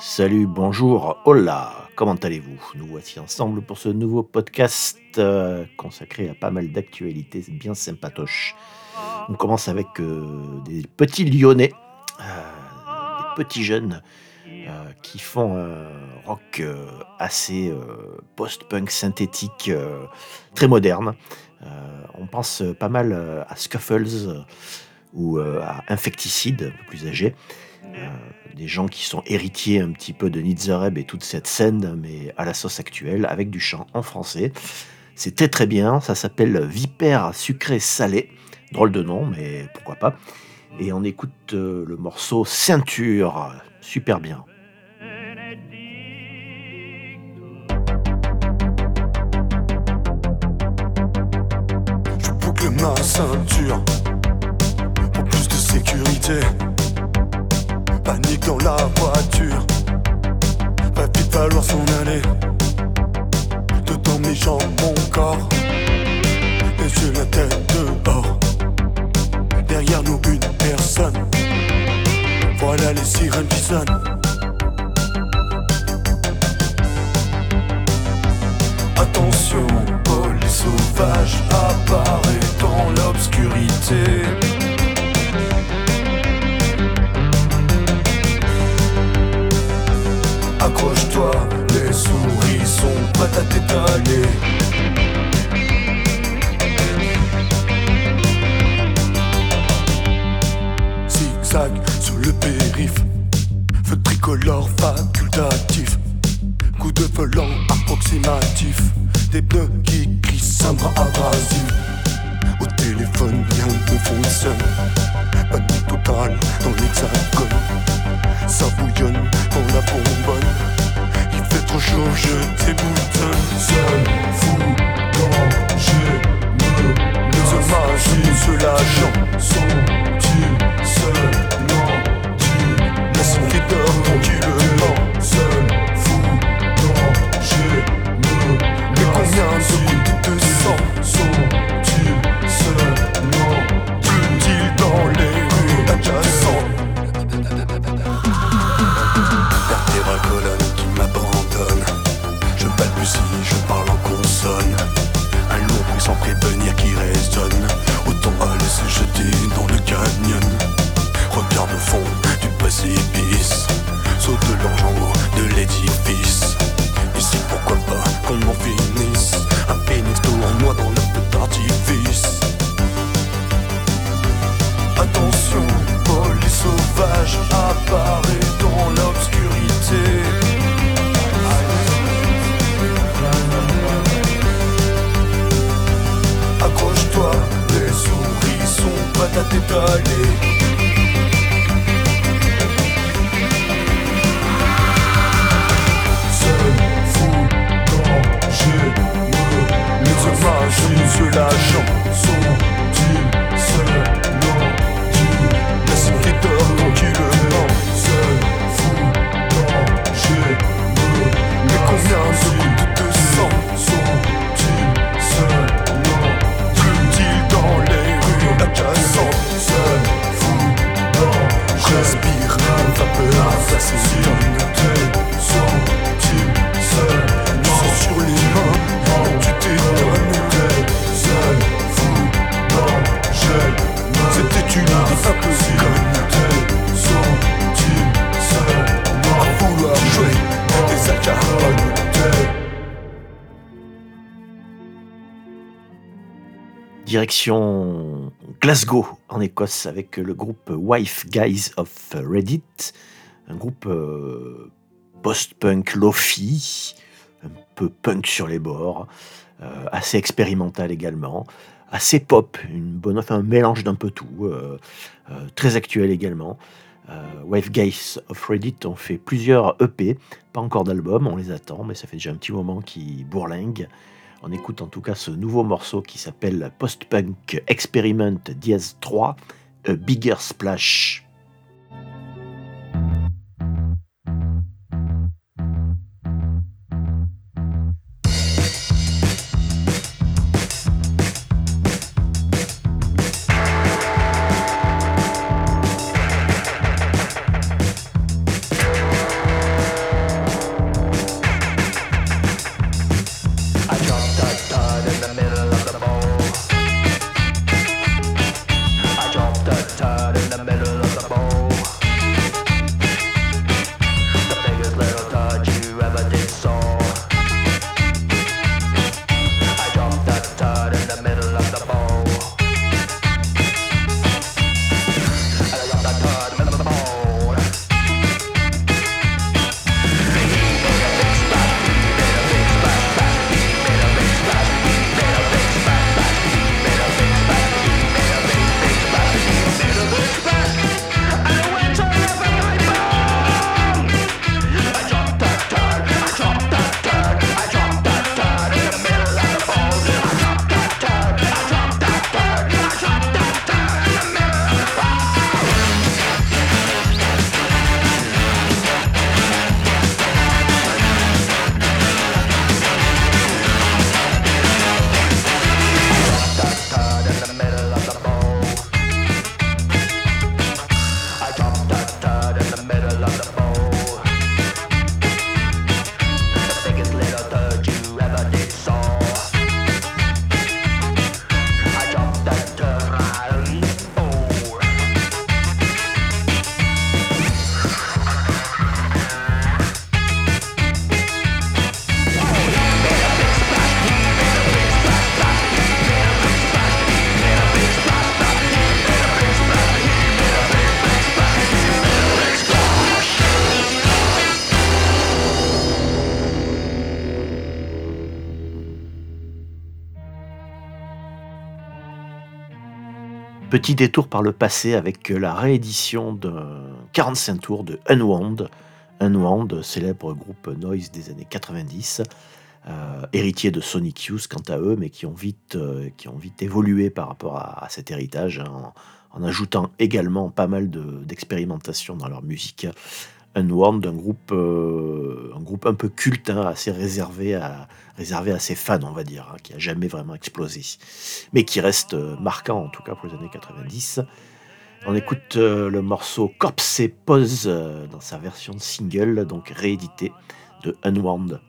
Salut, bonjour, hola, comment allez-vous? Nous voici ensemble pour ce nouveau podcast euh, consacré à pas mal d'actualités bien sympatoches. On commence avec euh, des petits lyonnais, euh, des petits jeunes qui font un rock assez post-punk synthétique, très moderne. on pense pas mal à Scuffles ou à Infecticide, un peu plus âgé. Euh, des gens qui sont héritiers un petit peu de Nitzareb et toute cette scène, mais à la sauce actuelle, avec du chant en français. C'était très bien, ça s'appelle Vipère sucré salé. Drôle de nom, mais pourquoi pas. Et on écoute euh, le morceau Ceinture, super bien. Sécurité panique dans la voiture. Va vite falloir s'en aller. Dedans mes jambes, mon corps. Les yeux, la tête dehors. Derrière nous, une personne. Voilà les sirènes qui sonnent. Glasgow en Écosse avec le groupe Wife Guys of Reddit, un groupe euh, post-punk lofi, un peu punk sur les bords, euh, assez expérimental également, assez pop, une bonne, un mélange d'un peu tout, euh, très actuel également. Wife Guys of Reddit ont fait plusieurs EP, pas encore d'album, on les attend, mais ça fait déjà un petit moment qu'ils bourlinguent. On écoute en tout cas ce nouveau morceau qui s'appelle Post-Punk Experiment Diaz 3, A Bigger Splash. Petit détour par le passé avec la réédition d'un 45 tours de Unwound. Unwound, célèbre groupe noise des années 90, euh, héritier de Sonic Youth quant à eux, mais qui ont vite, euh, évolué par rapport à, cet héritage, hein, en, ajoutant également pas mal d'expérimentation dans leur musique. Unwound, un groupe, euh, un groupe un peu culte, hein, assez réservé à, réservé à ses fans, on va dire, hein, qui a jamais vraiment explosé, mais qui reste marquant en tout cas pour les années 90. On écoute le morceau Corpse et Pose dans sa version single, donc réédité de Unwound.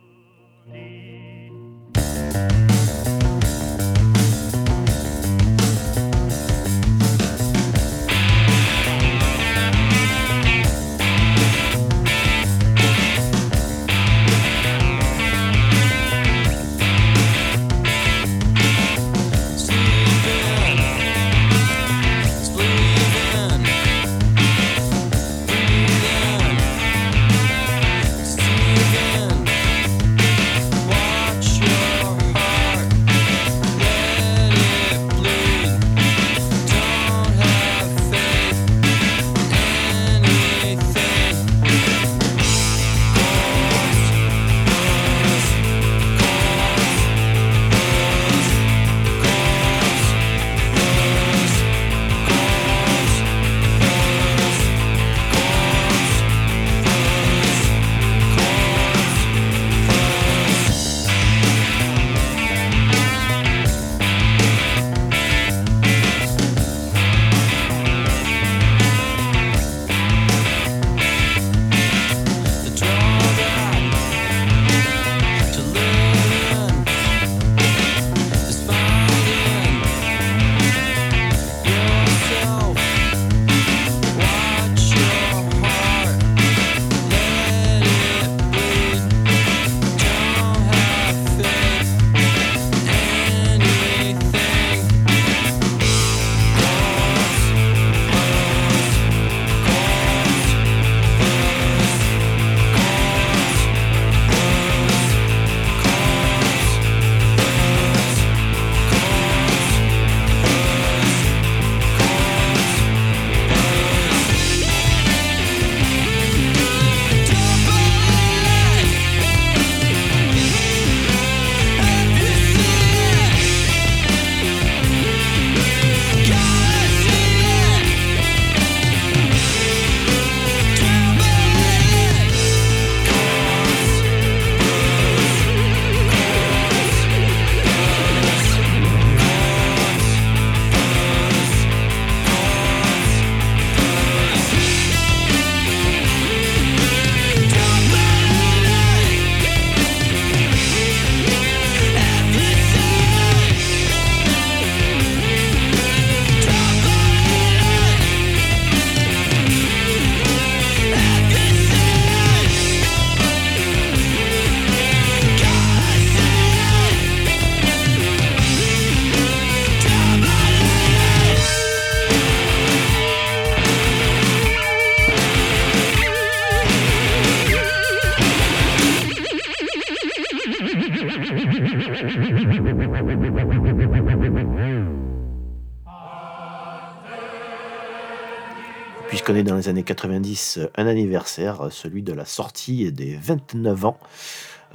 90, un anniversaire, celui de la sortie des 29 ans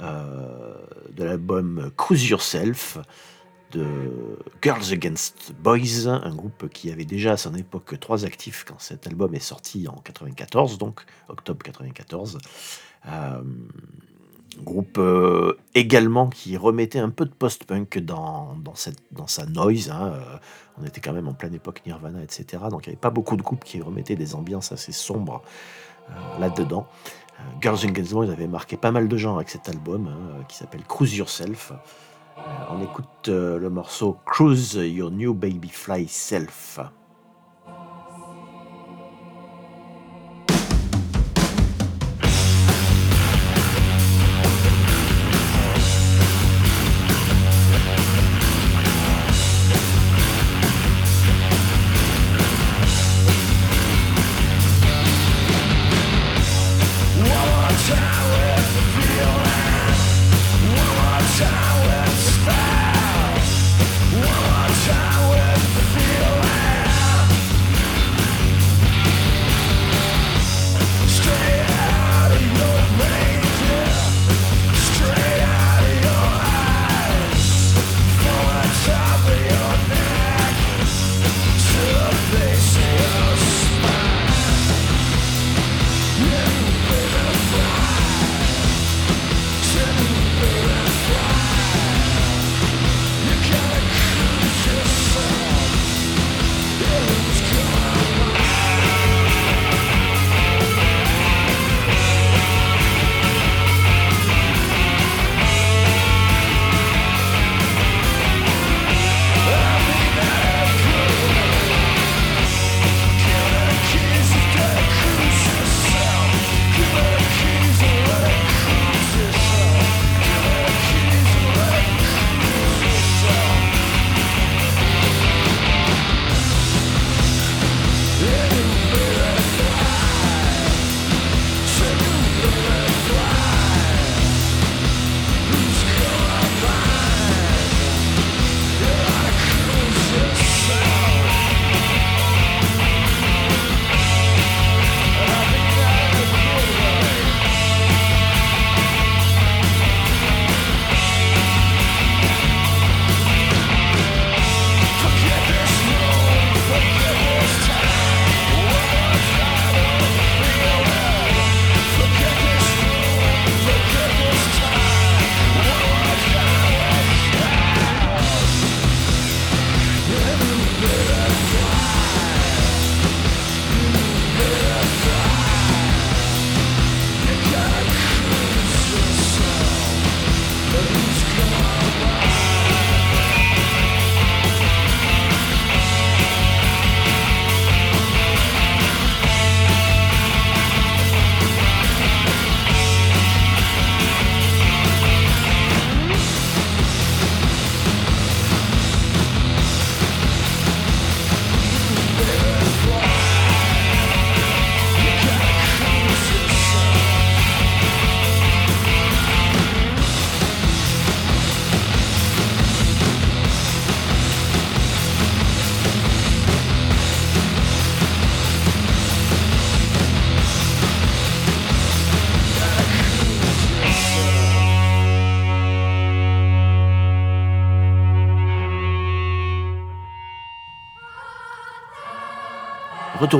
euh, de l'album Cruise Yourself de Girls Against Boys, un groupe qui avait déjà à son époque trois actifs quand cet album est sorti en 94, donc octobre 94. Euh, groupe euh, également qui remettait un peu de post-punk dans, dans, sa noise. Hein, euh, on était quand même en pleine époque Nirvana, etc. Donc il n'y avait pas beaucoup de groupes qui remettaient des ambiances assez sombres euh, là-dedans. Girls and Boys avait marqué pas mal de gens avec cet album hein, qui s'appelle Cruise Yourself. on écoute le morceau Cruise Your New Baby Fly Self.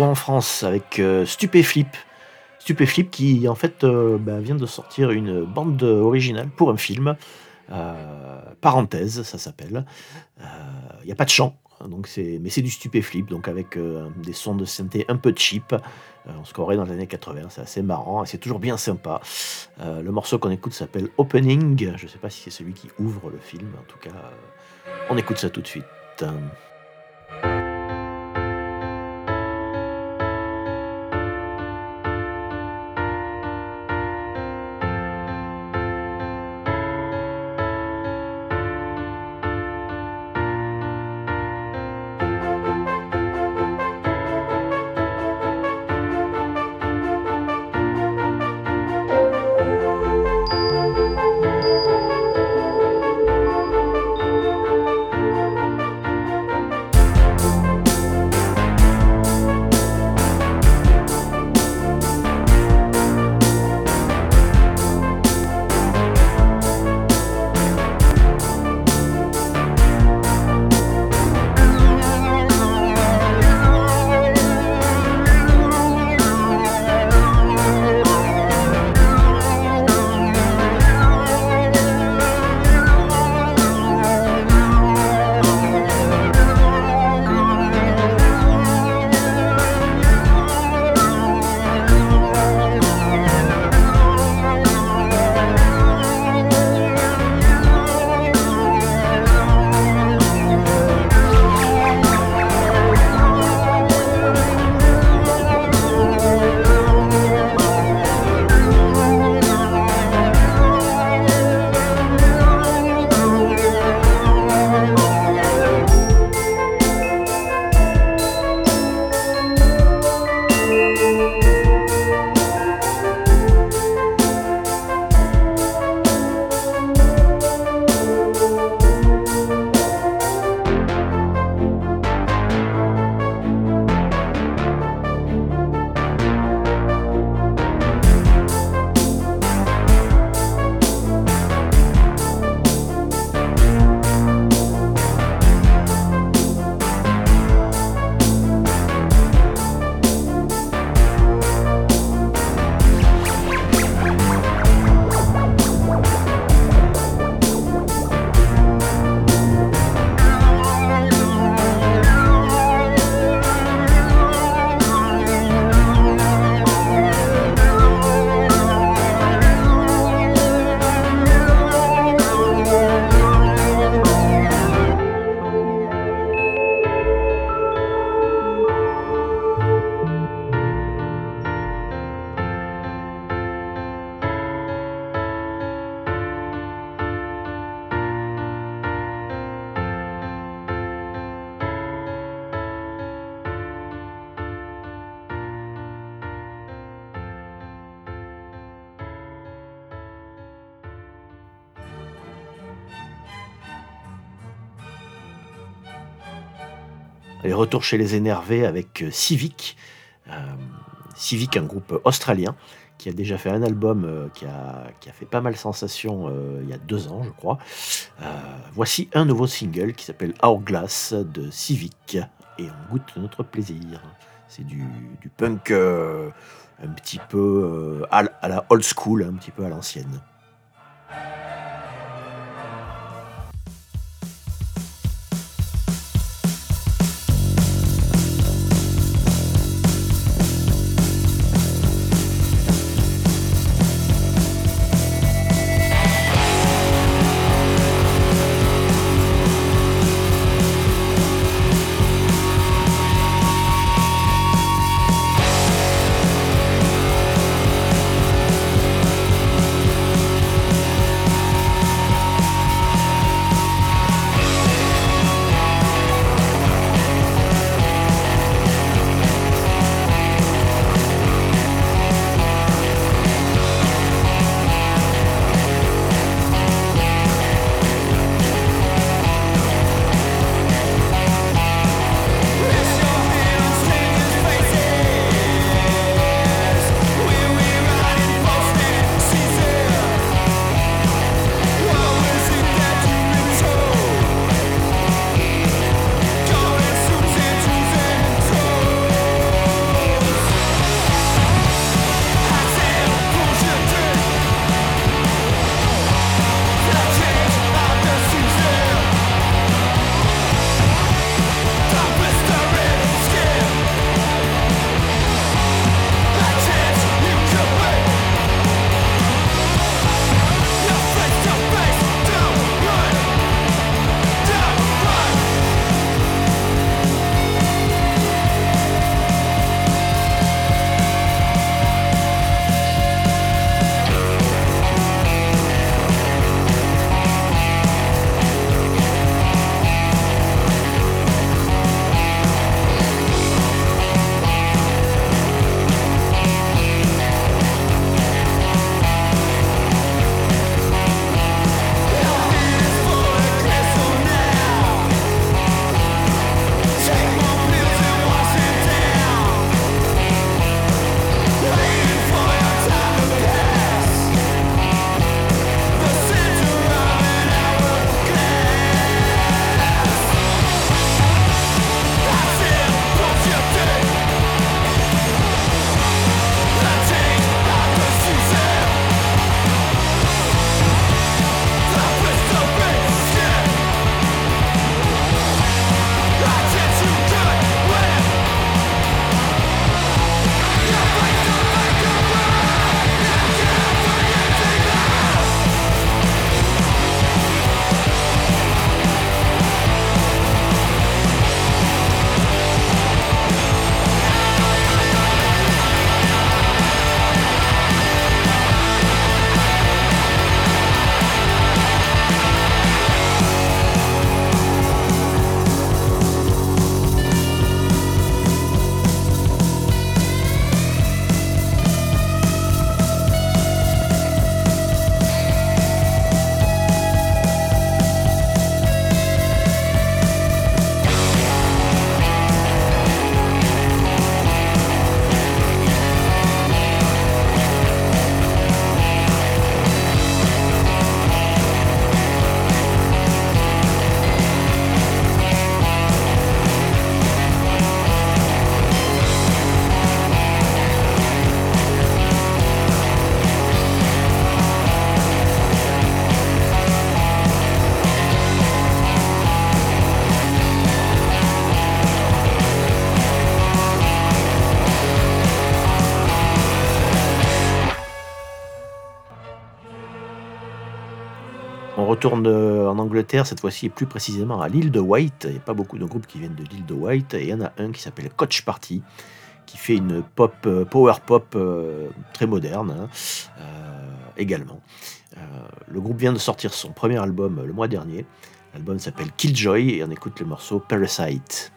En France avec euh, Stupéflip. Stupéflip qui en fait euh, bah, vient de sortir une bande originale pour un film. Euh, parenthèse, ça s'appelle. Il n'y a pas de chant, donc c'est, mais c'est du Stupéflip, donc avec des sons de synthé un peu cheap. on se croirait dans les années 80, c'est assez marrant et c'est toujours bien sympa. le morceau qu'on écoute s'appelle Opening. Je ne sais pas si c'est celui qui ouvre le film, en tout cas, on écoute ça tout de suite. Retour chez les énervés avec euh, Civic. Euh, Civic, un groupe australien qui a déjà fait un album euh, qui, a, qui, a, fait pas mal sensation il y a deux ans, je crois. Voici un nouveau single qui s'appelle Hourglass de Civic et on goûte notre plaisir. C'est du, du, punk un petit peu à, à la old school, un petit peu à l'ancienne. Retourne euh, en Angleterre, cette fois-ci plus précisément à l'île de White. Il n'y a pas beaucoup de groupes qui viennent de l'île de White. Et il y en a un qui s'appelle Coach Party, qui fait une pop, euh, power pop euh, très moderne hein, également. le groupe vient de sortir son premier album le mois dernier. L'album s'appelle Killjoy et on écoute le morceau Parasite.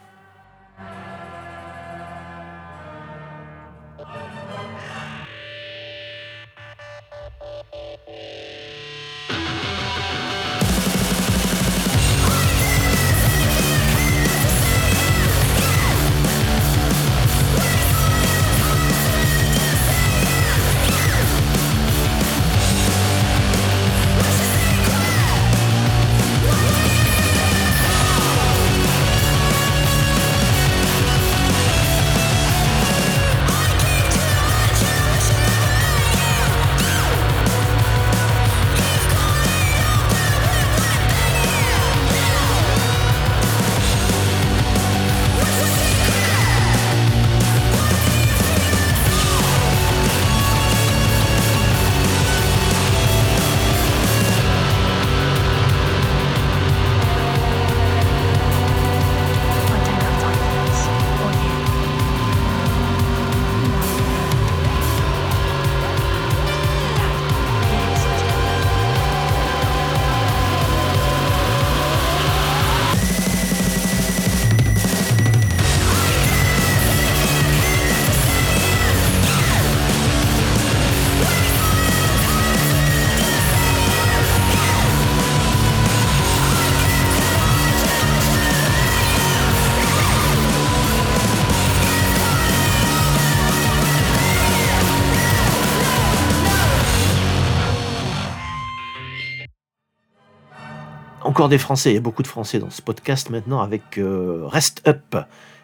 Encore des Français, il y a beaucoup de Français dans ce podcast maintenant avec euh, Rest Up.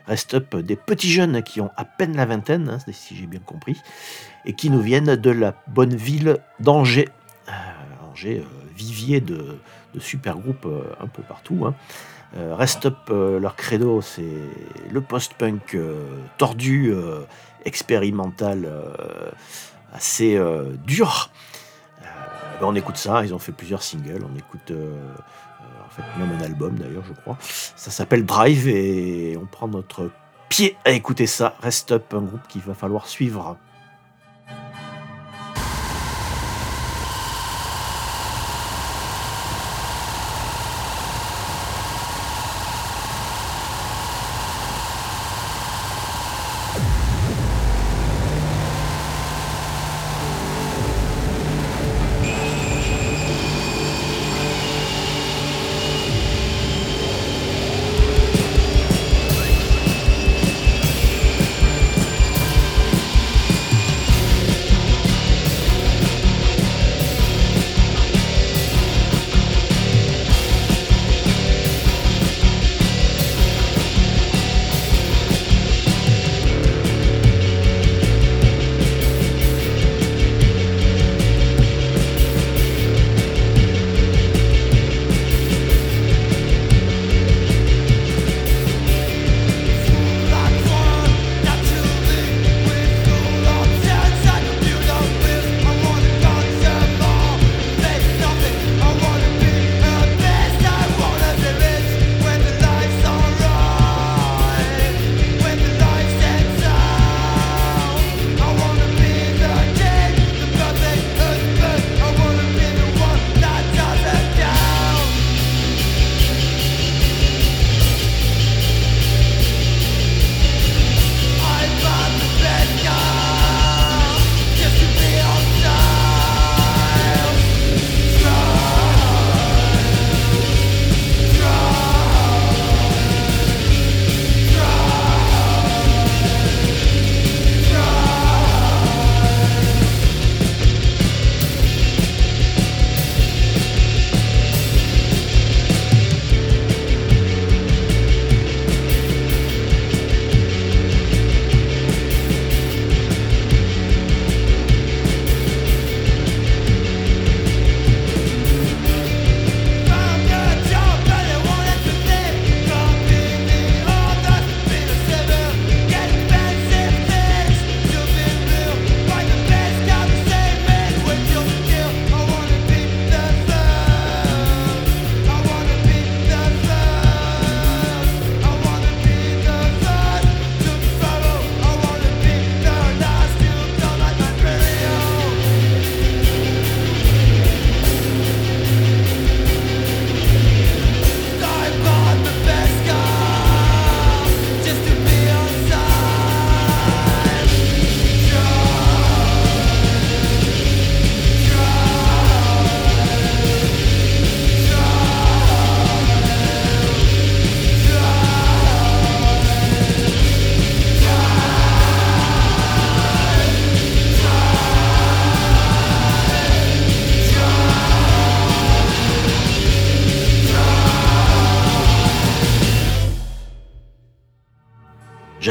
Rest Up, des petits jeunes qui ont à peine la vingtaine, hein, si j'ai bien compris, et qui nous viennent de la bonne ville d'Angers. Euh, Angers, euh, vivier de, super groupes un peu partout. Hein. Rest Up, leur credo, c'est le post-punk tordu, expérimental, assez dur. Ben, on écoute ça, ils ont fait plusieurs singles, on écoute fait même un album d'ailleurs, je crois. Ça s'appelle Drive et on prend notre pied à écouter ça. Rest Up, un groupe qu'il va falloir suivre.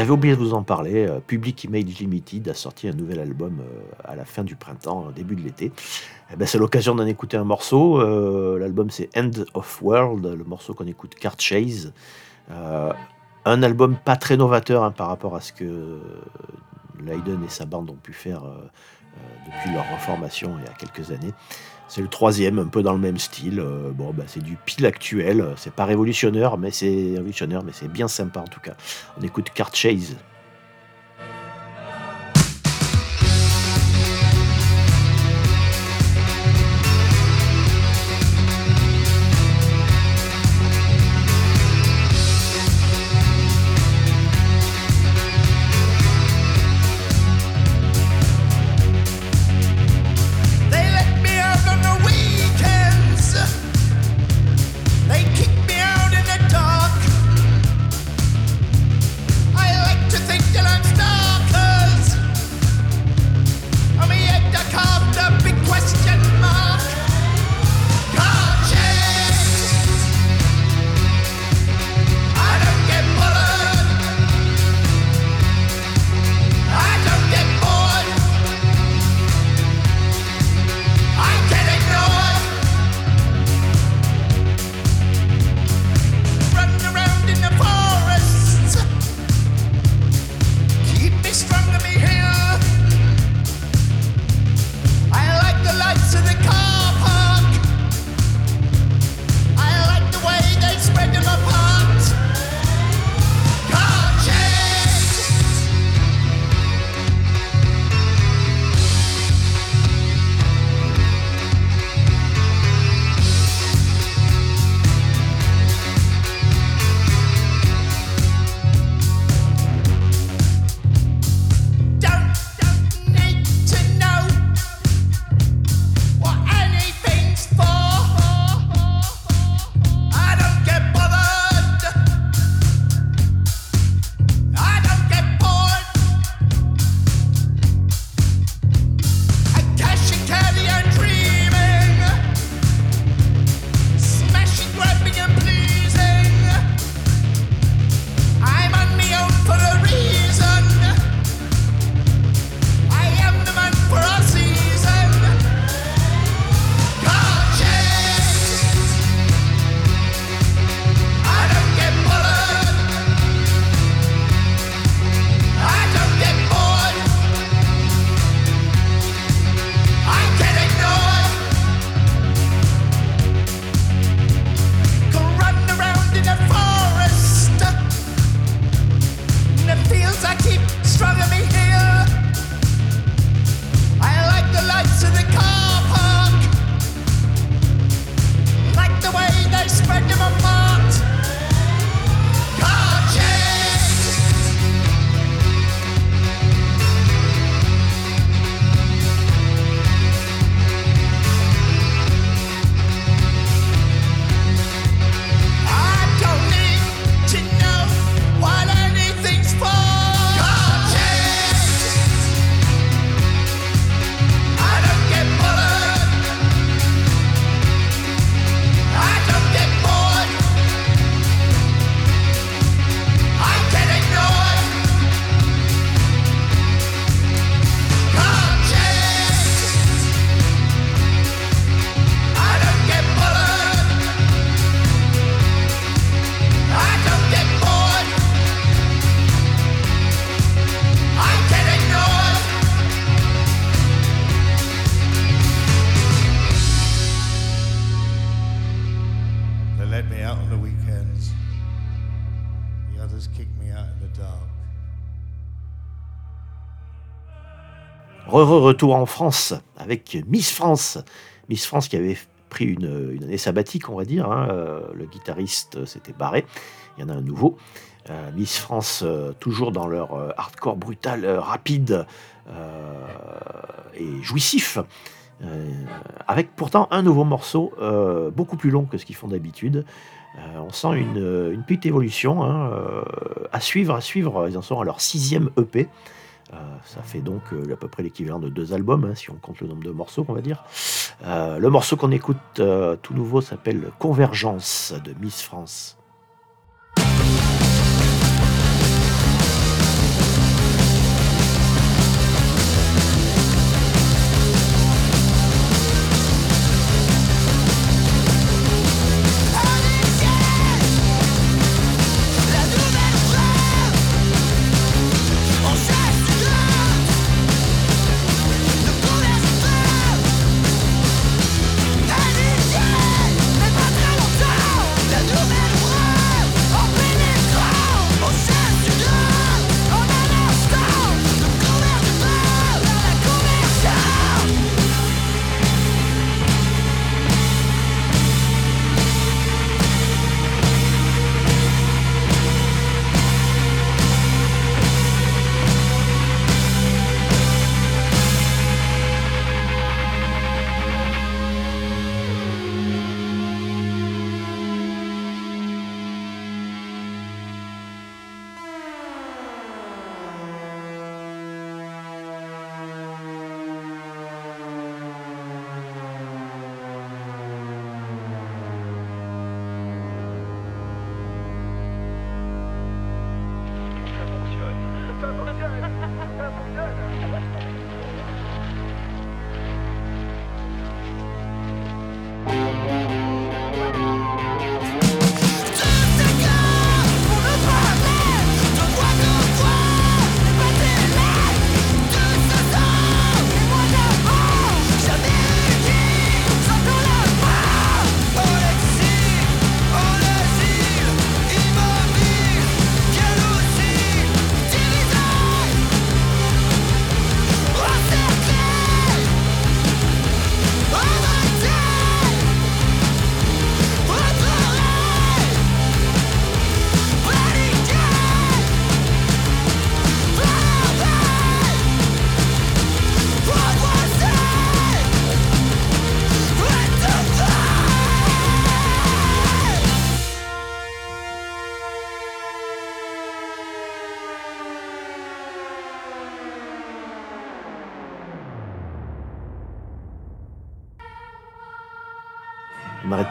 J'avais oublié de vous en parler. Euh, Public Image Limited a sorti un nouvel album euh, à la fin du printemps, au début de l'été. Eh ben, c'est l'occasion d'en écouter un morceau. Euh, l'album c'est End of World, le morceau qu'on écoute Card Chase. un album pas très novateur hein, par rapport à ce que Leiden et sa bande ont pu faire depuis leur reformation il y a quelques années. C'est le troisième, un peu dans le même style. Euh, bon, bah, c'est du pile actuel. C'est pas révolutionnaire, mais c'est révolutionnaire, mais c'est bien sympa en tout cas. On écoute Card Chase. Re-retour en France avec Miss France. Miss France qui avait pris une, année sabbatique, on va dire. hein. Euh, le guitariste s'était barré. Il y en a un nouveau. Euh, Miss France, euh, toujours dans leur hardcore brutal, rapide et jouissif. Avec pourtant un nouveau morceau beaucoup plus long que ce qu'ils font d'habitude. On sent une, petite évolution hein, à suivre, à suivre. Ils en sont à leur sixième EP. Euh, ça fait donc euh, à peu près l'équivalent de deux albums, hein, si on compte le nombre de morceaux, on va dire. Euh, le morceau qu'on écoute tout nouveau s'appelle Convergence de Miss France.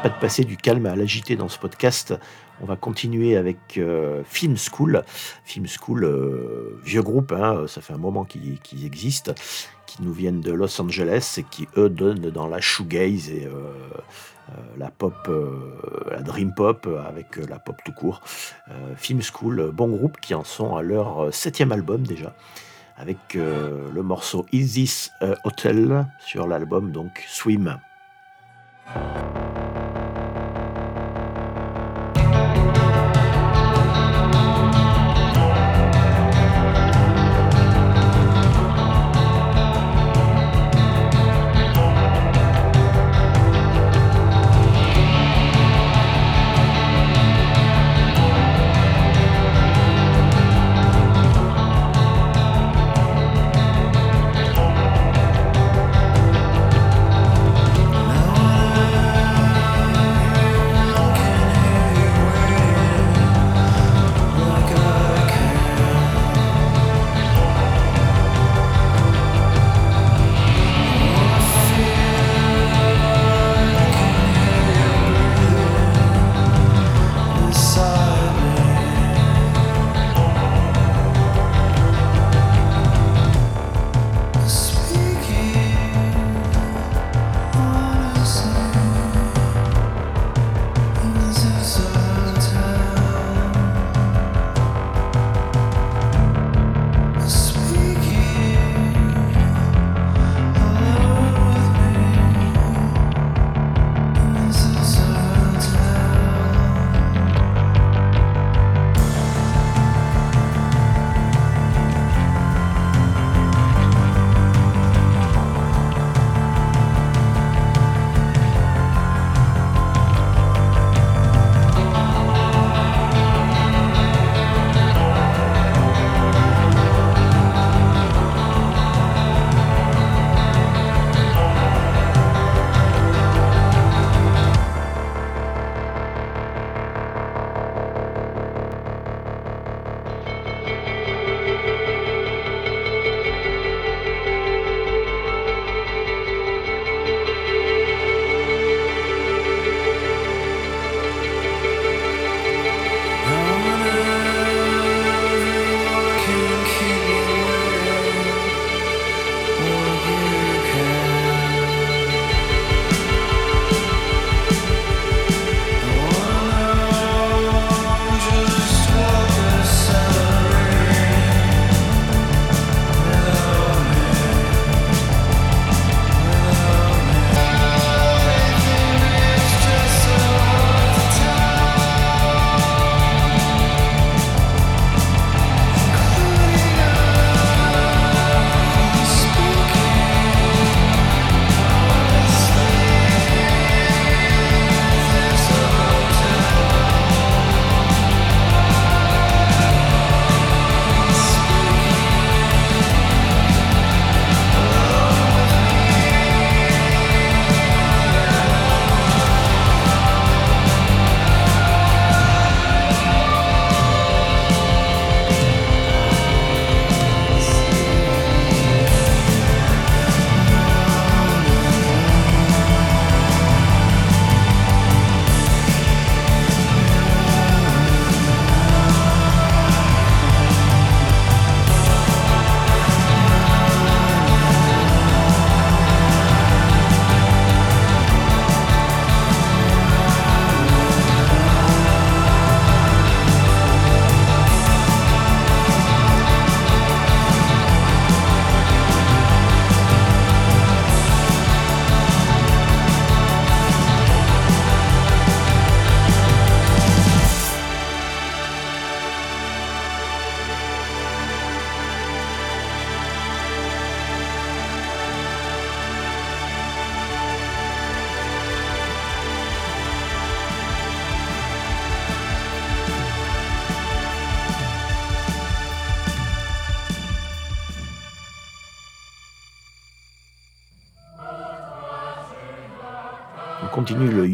Pas de passer du calme à l'agité dans ce podcast. On va continuer avec euh, Film School. Film School, euh, vieux groupe, hein, ça fait un moment qu'ils qu'ils existent, qui nous viennent de Los Angeles et qui, eux, donnent dans la shoegaze et euh, la pop, la dream pop avec la pop tout court. Film School, bon groupe qui en sont à leur septième album déjà, avec le morceau Is This Hotel sur l'album donc Swim. うん。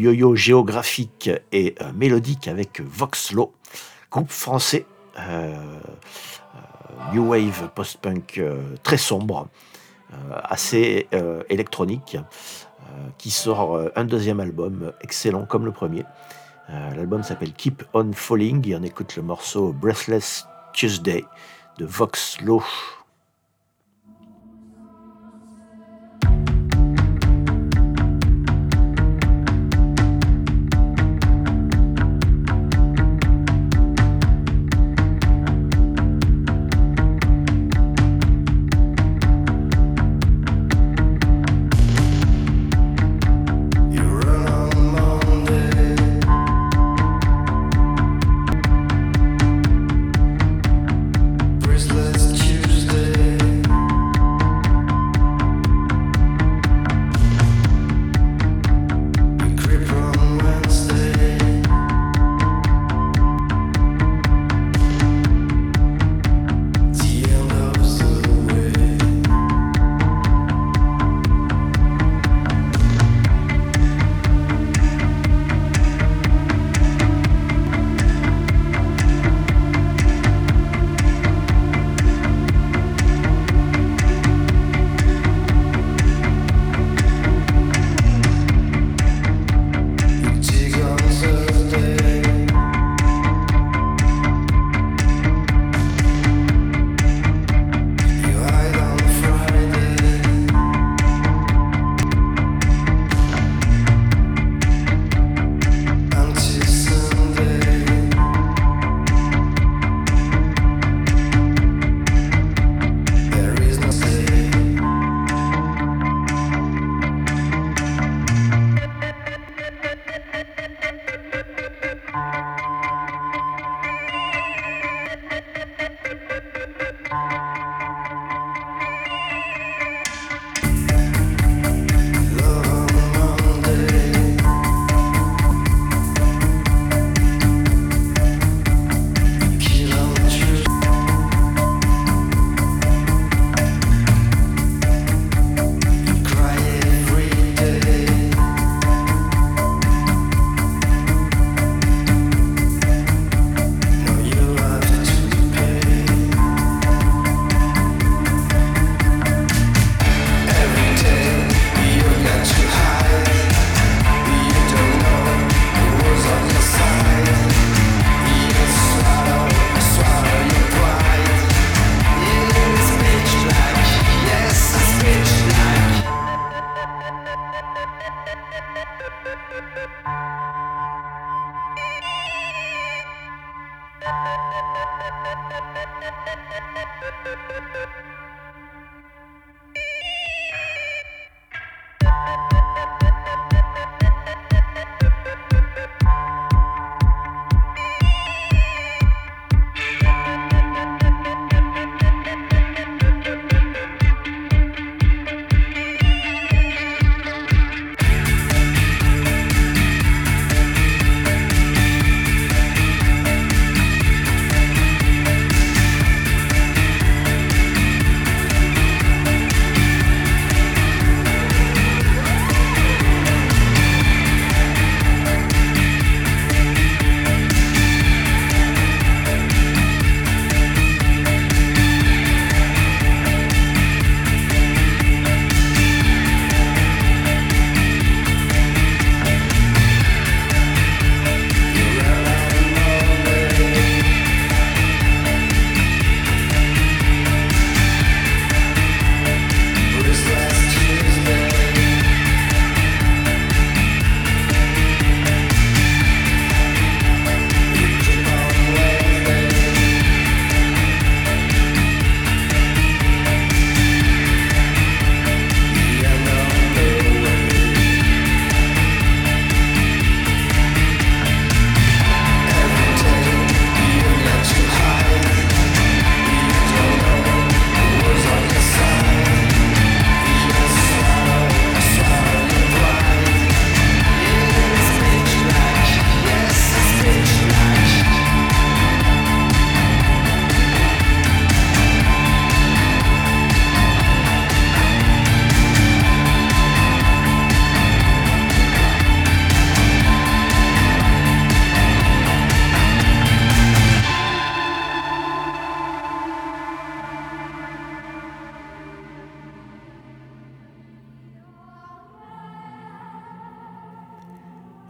Yo-yo géographique et euh, mélodique avec Voxlo, groupe français, euh, euh, new wave post-punk très sombre, assez électronique, qui sort un deuxième album excellent comme le premier. L'album s'appelle Keep On Falling et on écoute le morceau Breathless Tuesday de Voxlo.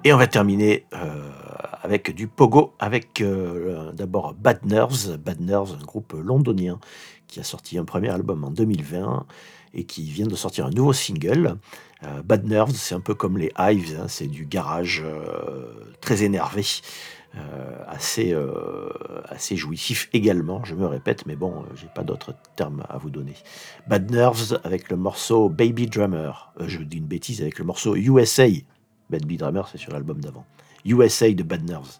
Et on va terminer avec du pogo, avec d'abord Bad Nerves, Bad Nerves, un groupe londonien qui a sorti un premier album en 2020 et qui vient de sortir un nouveau single. Bad Nerves, c'est un peu comme les Hives, hein, c'est du garage très énervé. Euh, assez, euh, assez jouissif également, je me répète, mais bon, euh, j'ai pas d'autres termes à vous donner. Bad Nerves avec le morceau Baby Drummer, je dis une bêtise, avec le morceau USA. Baby Drummer, c'est sur l'album d'avant. USA de Bad Nerves.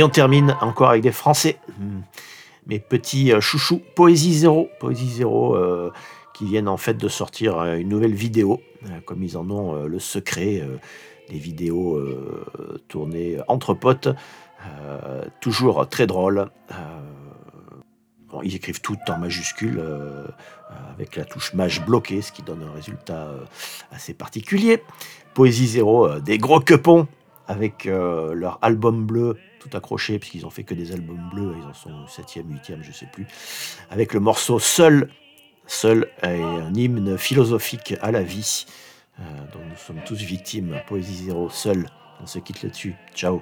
Et on termine encore avec des Français. Hmm. Mes petits euh, chouchous, Poésie Zéro. Poésie Zéro, euh, qui viennent en fait de sortir euh, une nouvelle vidéo, comme ils en ont le secret, des vidéos tournées entre potes, toujours très drôles. ils écrivent tout en majuscule, avec la touche maj bloquée, ce qui donne un résultat assez particulier. Poésie Zéro, des gros quepons avec leur album bleu tout accroché, puisqu'ils ont fait que des albums bleus, ils en sont 7e, 8e, je sais plus, avec le morceau Seul, Seul est un hymne philosophique à la vie, euh, dont nous sommes tous victimes. Poésie zéro, seul, on se quitte là-dessus. Ciao